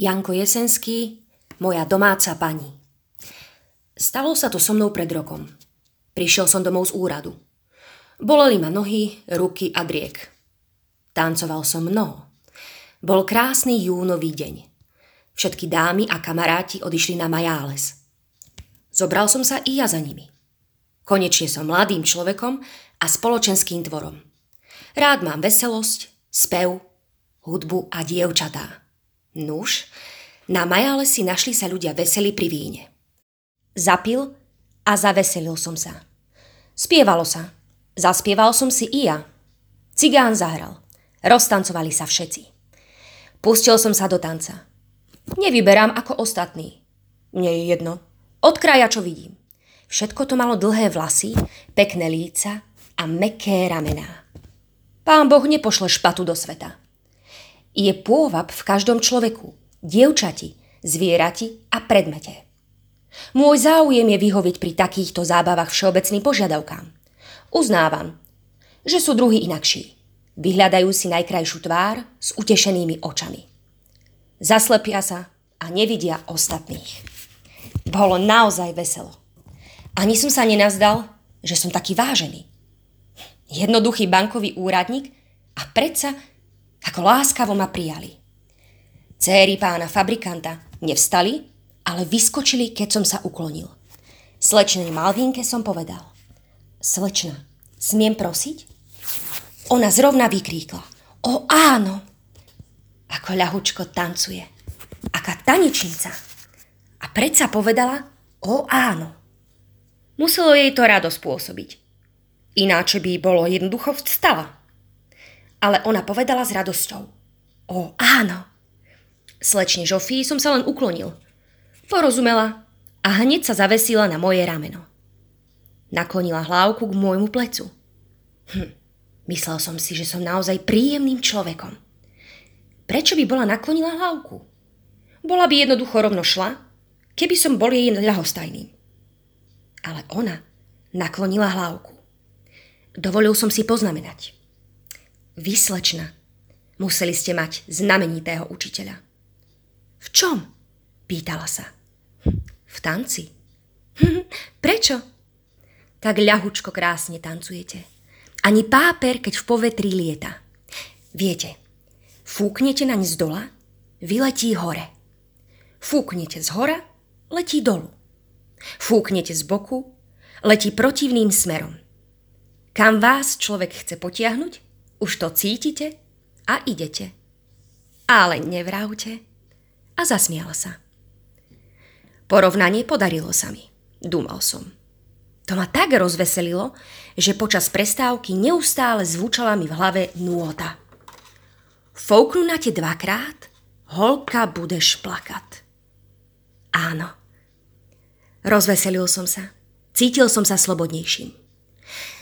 Janko Jesenský, moja domáca pani. Stalo sa to so mnou pred rokom. Prišiel som domov z úradu. Boleli ma nohy, ruky a driek. Tancoval som mnoho. Bol krásny júnový deň. Všetky dámy a kamaráti odišli na Majáles. Zobral som sa i ja za nimi. Konečne som mladým človekom a spoločenským tvorom. Rád mám veselosť, spev, hudbu a dievčatá. Nuž, na Majále si našli sa ľudia veselí pri víne. Zapil a zaveselil som sa. Spievalo sa. Zaspieval som si i ja. Cigán zahral. Roztancovali sa všetci. Pustil som sa do tanca. Nevyberám ako ostatní. Mne je jedno. Od kraja, čo vidím. Všetko to malo dlhé vlasy, pekné líca a meké ramená. Pán Boh nepošle špatu do sveta. Je pôvab v každom človeku, dievčati, zvierati a predmete. Môj záujem je vyhoviť pri takýchto zábavách všeobecným požiadavkám. Uznávam, že sú druhí inakší. Vyhľadajú si najkrajšiu tvár s utešenými očami. Zaslepia sa a nevidia ostatných. Bolo naozaj veselo. Ani som sa nenazdal, že som taký vážený. Jednoduchý bankový úradník a predsa ako láskavo ma prijali. Céry pána fabrikanta nevstali, ale vyskočili, keď som sa uklonil. Slečnej Malvínke som povedal. Slečna, smiem prosiť? Ona zrovna vykríkla. O áno! Ako ľahučko tancuje. Aká tanečnica. A predsa povedala o áno. Muselo jej to rado spôsobiť. Ináč by bolo jednoducho vstala ale ona povedala s radosťou. O, áno. Slečne Žofii som sa len uklonil. Porozumela a hneď sa zavesila na moje rameno. Naklonila hlávku k môjmu plecu. Hm, myslel som si, že som naozaj príjemným človekom. Prečo by bola naklonila hlávku? Bola by jednoducho rovno šla, keby som bol jej ľahostajným. Ale ona naklonila hlávku. Dovolil som si poznamenať – Vyslečna, museli ste mať znamenitého učiteľa. V čom? Pýtala sa. V tanci. Prečo? Tak ľahučko krásne tancujete. Ani páper, keď v povetrí lieta. Viete, fúknete naň z dola, vyletí hore. Fúknete z hora, letí dolu. Fúknete z boku, letí protivným smerom. Kam vás človek chce potiahnuť, už to cítite a idete. Ale nevravte. A zasmiala sa. Porovnanie podarilo sa mi, dúmal som. To ma tak rozveselilo, že počas prestávky neustále zvučala mi v hlave nôta. Fouknu na te dvakrát, holka budeš plakat. Áno. Rozveselil som sa. Cítil som sa slobodnejším.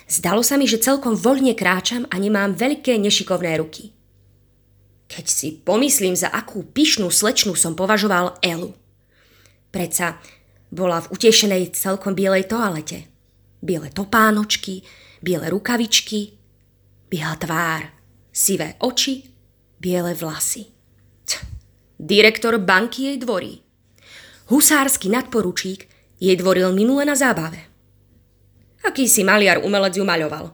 Zdalo sa mi, že celkom voľne kráčam a nemám veľké nešikovné ruky. Keď si pomyslím, za akú pyšnú slečnú som považoval Elu. Preca bola v utešenej celkom bielej toalete. Biele topánočky, biele rukavičky, biela tvár, sivé oči, biele vlasy. Tch, direktor banky jej dvorí. Husársky nadporučík jej dvoril minule na zábave. Akýsi maliar umelec ju maľoval.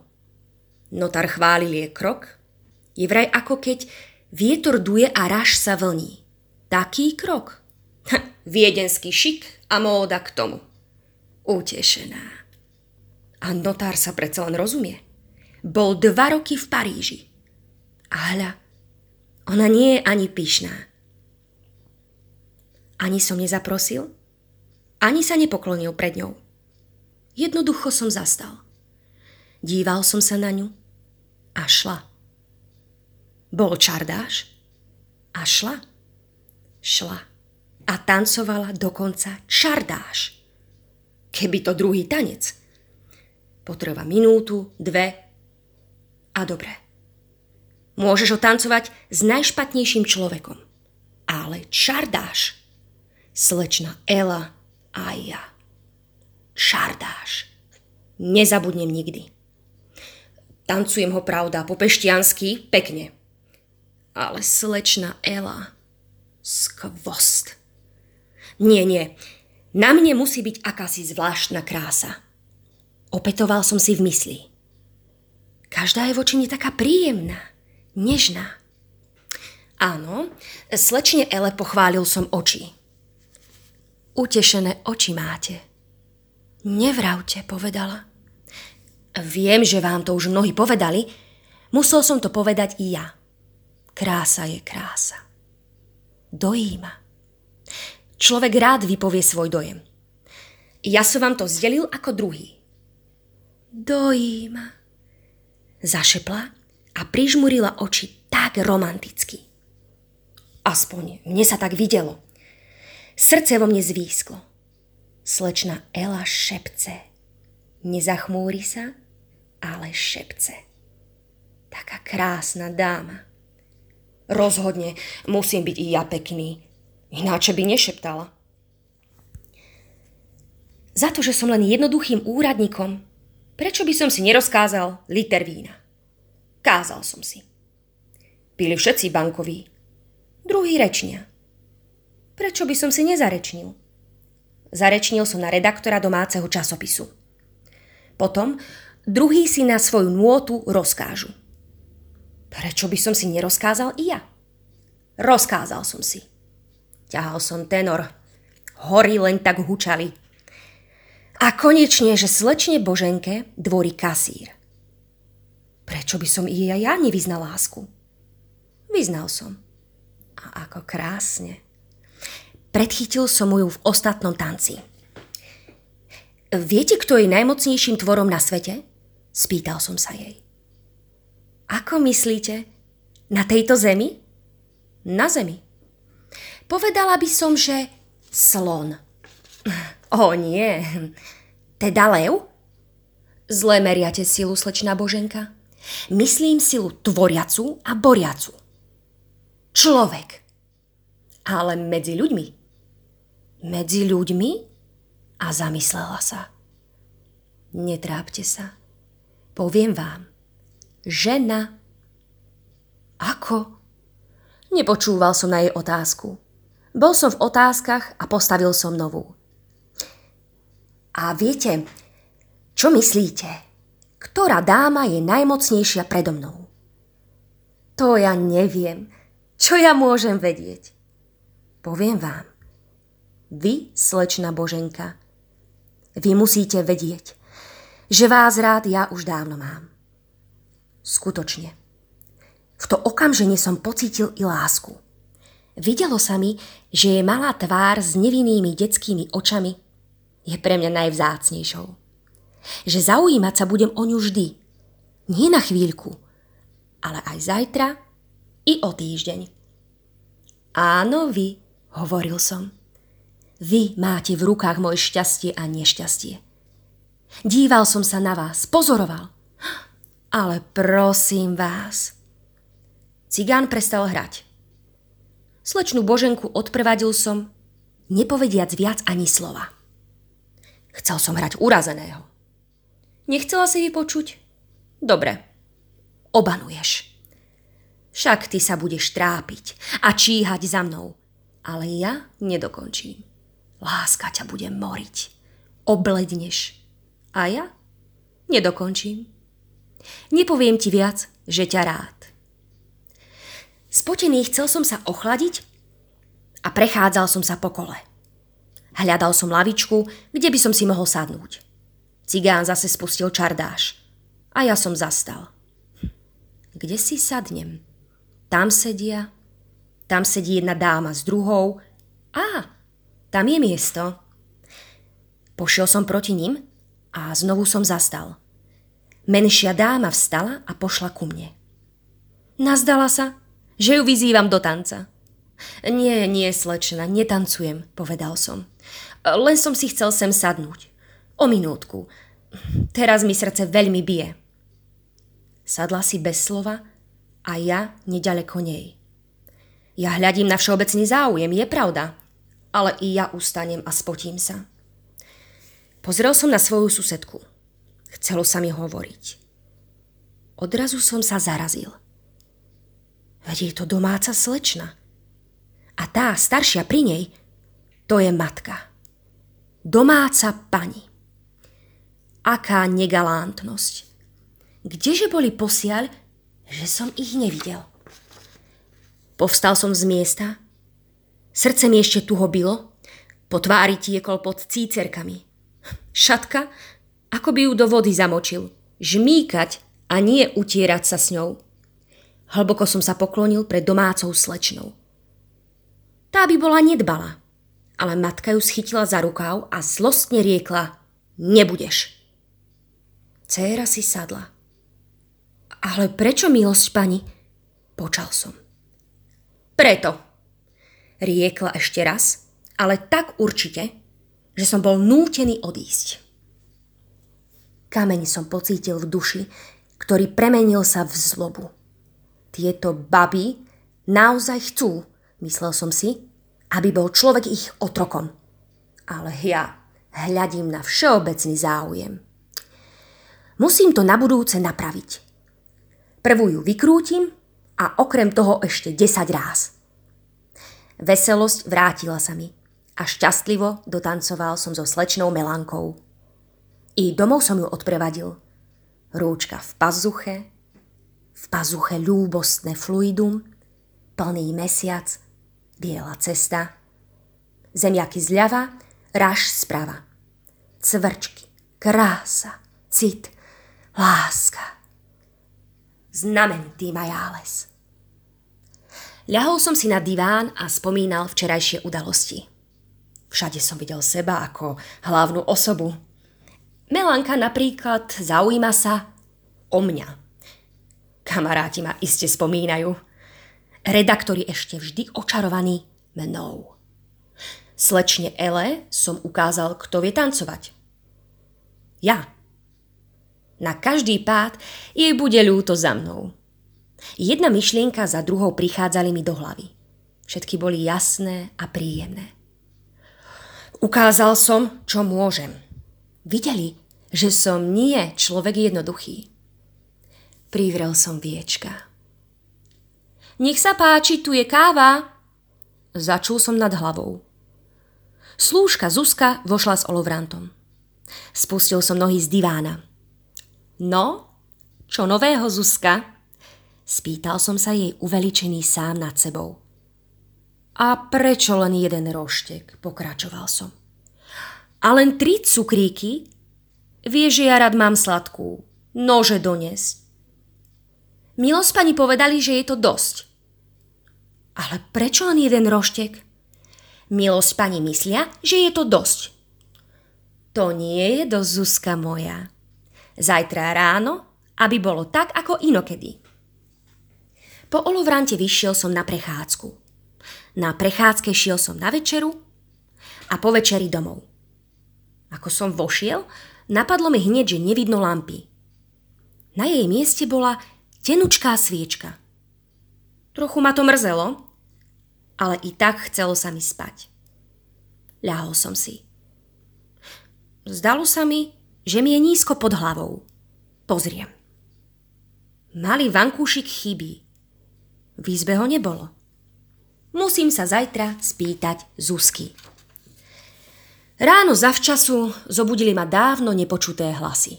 Notar chválil je krok. Je vraj ako keď vietor duje a raž sa vlní. Taký krok. Ha, viedenský šik a móda k tomu. Utešená. A notár sa predsa len rozumie. Bol dva roky v Paríži. A hľa, ona nie je ani pyšná. Ani som nezaprosil, ani sa nepoklonil pred ňou. Jednoducho som zastal. Díval som sa na ňu a šla. Bol čardáš a šla. Šla a tancovala dokonca čardáš. Keby to druhý tanec. Potreba minútu, dve a dobre. Môžeš ho tancovať s najšpatnejším človekom. Ale čardáš. Slečna Ela a ja šardáš. Nezabudnem nikdy. Tancujem ho pravda po peštiansky pekne. Ale slečna Ela, Skvost. Nie, nie. Na mne musí byť akási zvláštna krása. Opetoval som si v mysli. Každá je voči mne taká príjemná, nežná. Áno, slečne Ele pochválil som oči. Utešené oči máte. Nevravte, povedala. Viem, že vám to už mnohí povedali, musel som to povedať i ja. Krása je krása. Dojíma. Človek rád vypovie svoj dojem. Ja som vám to zdelil ako druhý. Dojíma. Zašepla a prižmurila oči tak romanticky. Aspoň mne sa tak videlo. Srdce vo mne zvýsklo. Slečna Ela šepce. Nezachmúri sa, ale šepce. Taká krásna dáma. Rozhodne musím byť i ja pekný, Ináče by nešeptala. Za to, že som len jednoduchým úradníkom, prečo by som si nerozkázal liter vína? Kázal som si. Pili všetci bankoví. Druhý rečnia. Prečo by som si nezarečnil? Zarečnil som na redaktora domáceho časopisu. Potom druhý si na svoju nôtu rozkážu. Prečo by som si nerozkázal i ja? Rozkázal som si. Ťahal som tenor. Hory len tak hučali. A konečne, že slečne Boženke dvorí kasír. Prečo by som i ja, ja nevyznal lásku? Vyznal som. A ako krásne. Predchytil som ju v ostatnom tanci. Viete, kto je najmocnejším tvorom na svete? Spýtal som sa jej. Ako myslíte? Na tejto zemi? Na zemi. Povedala by som, že slon. O nie, teda lev? Zle meriate silu, slečná Boženka. Myslím silu tvoriacu a boriacu. Človek. Ale medzi ľuďmi. Medzi ľuďmi? A zamyslela sa. Netrápte sa. Poviem vám. Žena. Ako? Nepočúval som na jej otázku. Bol som v otázkach a postavil som novú. A viete, čo myslíte? Ktorá dáma je najmocnejšia predo mnou? To ja neviem. Čo ja môžem vedieť? Poviem vám. Vy, slečna Boženka, vy musíte vedieť, že vás rád ja už dávno mám. Skutočne. V to okamženie som pocítil i lásku. Videlo sa mi, že je malá tvár s nevinnými detskými očami je pre mňa najvzácnejšou. Že zaujímať sa budem o ňu vždy. Nie na chvíľku, ale aj zajtra i o týždeň. Áno, vy, hovoril som. Vy máte v rukách moje šťastie a nešťastie. Díval som sa na vás, pozoroval. Ale prosím vás. Cigán prestal hrať. Slečnú Boženku odprevadil som, nepovediac viac ani slova. Chcel som hrať urazeného. Nechcela si vypočuť? Dobre. Obanuješ. Však ty sa budeš trápiť a číhať za mnou. Ale ja nedokončím. Láska ťa bude moriť. Obledneš. A ja nedokončím. Nepoviem ti viac, že ťa rád. Spotený chcel som sa ochladiť a prechádzal som sa po kole. Hľadal som lavičku, kde by som si mohol sadnúť. Cigán zase spustil čardáš a ja som zastal. Kde si sadnem? Tam sedia, tam sedí jedna dáma s druhou. Á, tam je miesto. Pošiel som proti ním a znovu som zastal. Menšia dáma vstala a pošla ku mne. Nazdala sa, že ju vyzývam do tanca. Nie, nie, slečna, netancujem, povedal som. Len som si chcel sem sadnúť. O minútku. Teraz mi srdce veľmi bije. Sadla si bez slova a ja nedaleko nej. Ja hľadím na všeobecný záujem, je pravda, ale i ja ustanem a spotím sa. Pozrel som na svoju susedku. Chcelo sa mi hovoriť. Odrazu som sa zarazil – Veď je to domáca slečna. A tá staršia pri nej, to je matka. Domáca pani. Aká negalantnosť. Kdeže boli posiaľ, že som ich nevidel? Povstal som z miesta. Srdce mi ešte tuho bylo. Po tvári tiekol pod cícerkami. Šatka, ako by ju do vody zamočil. Žmýkať a nie utierať sa s ňou. Hlboko som sa poklonil pred domácou slečnou. Tá by bola nedbala, ale matka ju schytila za rukáv a zlostne riekla Nebudeš. Céra si sadla. Ale prečo, milosť pani? Počal som. Preto. Riekla ešte raz, ale tak určite, že som bol nútený odísť. Kameň som pocítil v duši, ktorý premenil sa v zlobu. Tieto baby naozaj chcú, myslel som si, aby bol človek ich otrokom. Ale ja hľadím na všeobecný záujem. Musím to na budúce napraviť. Prvú ju vykrútim a okrem toho ešte 10 ráz. Veselosť vrátila sa mi a šťastlivo dotancoval som so slečnou Melankou. I domov som ju odprevadil. Rúčka v pazuche, v pazuche ľúbostné fluidum, plný mesiac, biela cesta, zemiaky zľava, raž sprava, cvrčky, krása, cit, láska. Znamenitý majáles. Ľahol som si na diván a spomínal včerajšie udalosti. Všade som videl seba ako hlavnú osobu. Melanka napríklad zaujíma sa o mňa. Kamaráti ma iste spomínajú. Redaktori ešte vždy očarovaní mnou. Slečne Ele som ukázal, kto vie tancovať. Ja. Na každý pád jej bude ľúto za mnou. Jedna myšlienka za druhou prichádzali mi do hlavy. Všetky boli jasné a príjemné. Ukázal som, čo môžem. Videli, že som nie človek jednoduchý. Privrel som viečka. Nech sa páči, tu je káva. Začul som nad hlavou. Slúžka Zuzka vošla s olovrantom. Spustil som nohy z divána. No, čo nového, Zuzka? Spýtal som sa jej uveličený sám nad sebou. A prečo len jeden roštek? Pokračoval som. A len tri cukríky? Vieš, že ja rád mám sladkú. Nože dones. Milosť pani povedali, že je to dosť. Ale prečo len jeden roštek? Milosť pani myslia, že je to dosť. To nie je dosť, Zuzka moja. Zajtra ráno, aby bolo tak, ako inokedy. Po olovrante vyšiel som na prechádzku. Na prechádzke šiel som na večeru a po večeri domov. Ako som vošiel, napadlo mi hneď, že nevidno lampy. Na jej mieste bola tenučká sviečka. Trochu ma to mrzelo, ale i tak chcelo sa mi spať. Ľahol som si. Zdalo sa mi, že mi je nízko pod hlavou. Pozriem. Malý vankúšik chybí. V izbe ho nebolo. Musím sa zajtra spýtať Zuzky. Ráno zavčasu zobudili ma dávno nepočuté hlasy.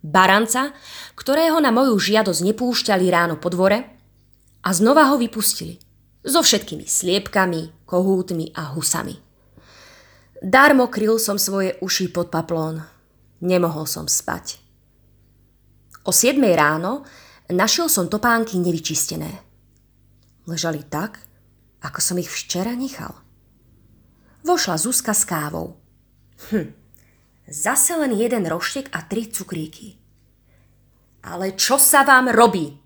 Baranca, ktorého na moju žiadosť nepúšťali ráno po dvore a znova ho vypustili. So všetkými sliepkami, kohútmi a husami. Darmo kryl som svoje uši pod paplón. Nemohol som spať. O 7 ráno našiel som topánky nevyčistené. Ležali tak, ako som ich včera nechal. Vošla Zuzka s kávou. Hm, Zase len jeden roštek a tri cukríky. Ale čo sa vám robí?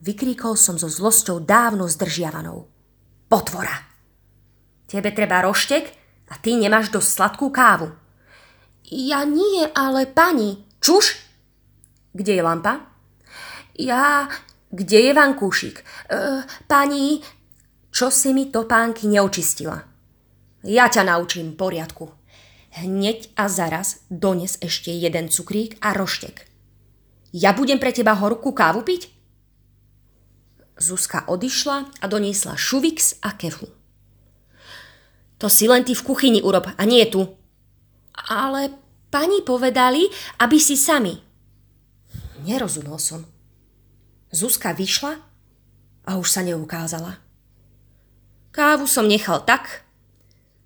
Vykríkol som so zlosťou dávno zdržiavanou. Potvora! Tebe treba roštek a ty nemáš dosť sladkú kávu. Ja nie, ale pani. Čuš? Kde je lampa? Ja... Kde je vankúšik? E, pani, čo si mi topánky neočistila? Ja ťa naučím poriadku. Hneď a zaraz dones ešte jeden cukrík a roštek. Ja budem pre teba horkú kávu piť? Zuzka odišla a doniesla šuvix a kefu. To si len ty v kuchyni urob a nie tu. Ale pani povedali, aby si sami. Nerozumel som. Zuzka vyšla a už sa neukázala. Kávu som nechal tak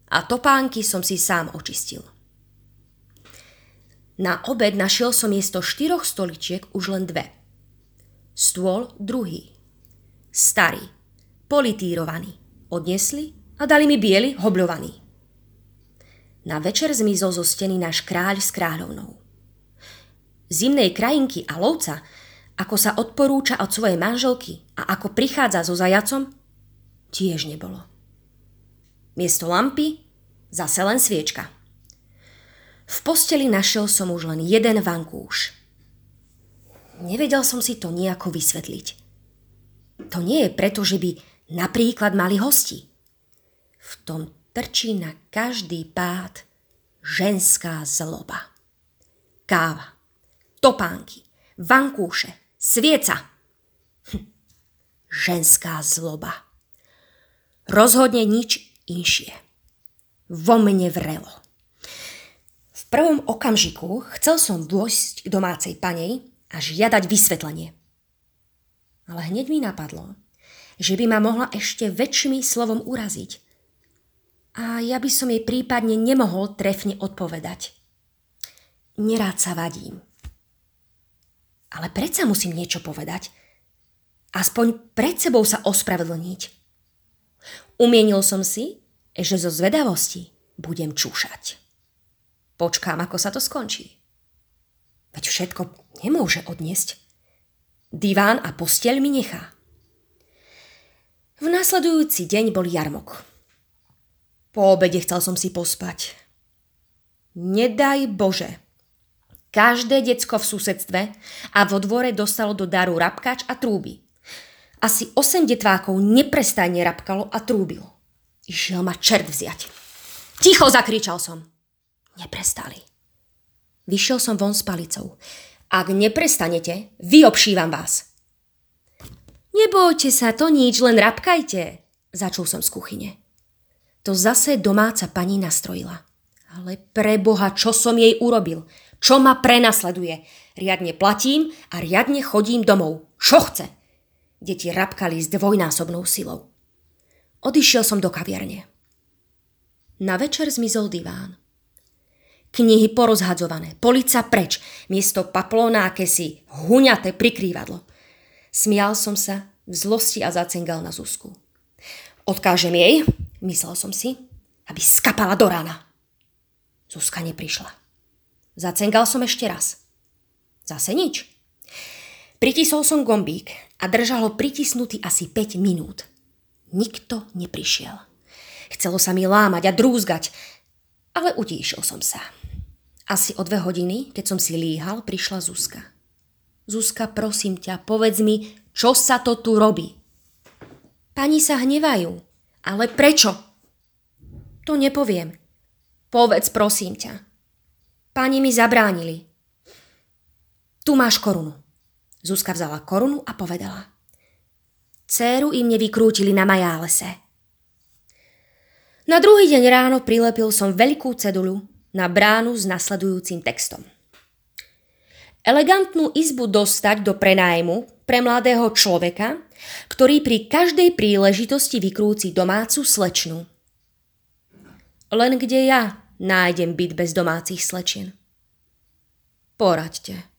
a topánky som si sám očistil. Na obed našiel som miesto štyroch stoličiek už len dve. Stôl druhý. Starý, politírovaný. Odnesli a dali mi biely, hobľovaný. Na večer zmizol zo steny náš kráľ s kráľovnou. Zimnej krajinky a lovca, ako sa odporúča od svojej manželky a ako prichádza so zajacom, tiež nebolo. Miesto lampy zase len sviečka. V posteli našiel som už len jeden vankúš. Nevedel som si to nejako vysvetliť. To nie je preto, že by napríklad mali hosti. V tom trčí na každý pád ženská zloba. Káva, topánky, vankúše, svieca. Hm. Ženská zloba. Rozhodne nič inšie. Vo mne vrelo prvom okamžiku chcel som vôjsť k domácej panej a žiadať vysvetlenie. Ale hneď mi napadlo, že by ma mohla ešte väčším slovom uraziť. A ja by som jej prípadne nemohol trefne odpovedať. Nerád sa vadím. Ale predsa musím niečo povedať. Aspoň pred sebou sa ospravedlniť. Umienil som si, že zo zvedavosti budem čúšať. Počkám, ako sa to skončí. Veď všetko nemôže odniesť. Diván a posteľ mi nechá. V následujúci deň bol jarmok. Po obede chcel som si pospať. Nedaj Bože. Každé decko v susedstve a vo dvore dostalo do daru rabkač a trúby. Asi 8 detvákov neprestajne rabkalo a trúbilo. Išiel ma čert vziať. Ticho, zakričal som. Neprestali. Vyšiel som von s palicou. Ak neprestanete, vyobšívam vás. Nebojte sa, to nič, len rapkajte, začul som z kuchyne. To zase domáca pani nastrojila. Ale pre Boha, čo som jej urobil? Čo ma prenasleduje? Riadne platím a riadne chodím domov. Čo chce? Deti rapkali s dvojnásobnou silou. Odišiel som do kaviarne. Na večer zmizol diván. Knihy porozhadzované, polica preč, miesto paplóna si huňaté prikrývadlo. Smial som sa v zlosti a zacengal na Zuzku. Odkážem jej, myslel som si, aby skapala do rána. Zuzka neprišla. Zacengal som ešte raz. Zase nič. Pritisol som gombík a držal ho pritisnutý asi 5 minút. Nikto neprišiel. Chcelo sa mi lámať a drúzgať, ale utíšil som sa. Asi o dve hodiny, keď som si líhal, prišla Zuzka. Zuzka, prosím ťa, povedz mi, čo sa to tu robí. Pani sa hnevajú. Ale prečo? To nepoviem. Povedz, prosím ťa. Pani mi zabránili. Tu máš korunu. Zuzka vzala korunu a povedala. Céru im nevykrútili na majálese. Na druhý deň ráno prilepil som veľkú cedulu, na bránu s nasledujúcim textom. Elegantnú izbu dostať do prenájmu pre mladého človeka, ktorý pri každej príležitosti vykrúci domácu slečnu. Len kde ja nájdem byt bez domácich slečien? Poraďte.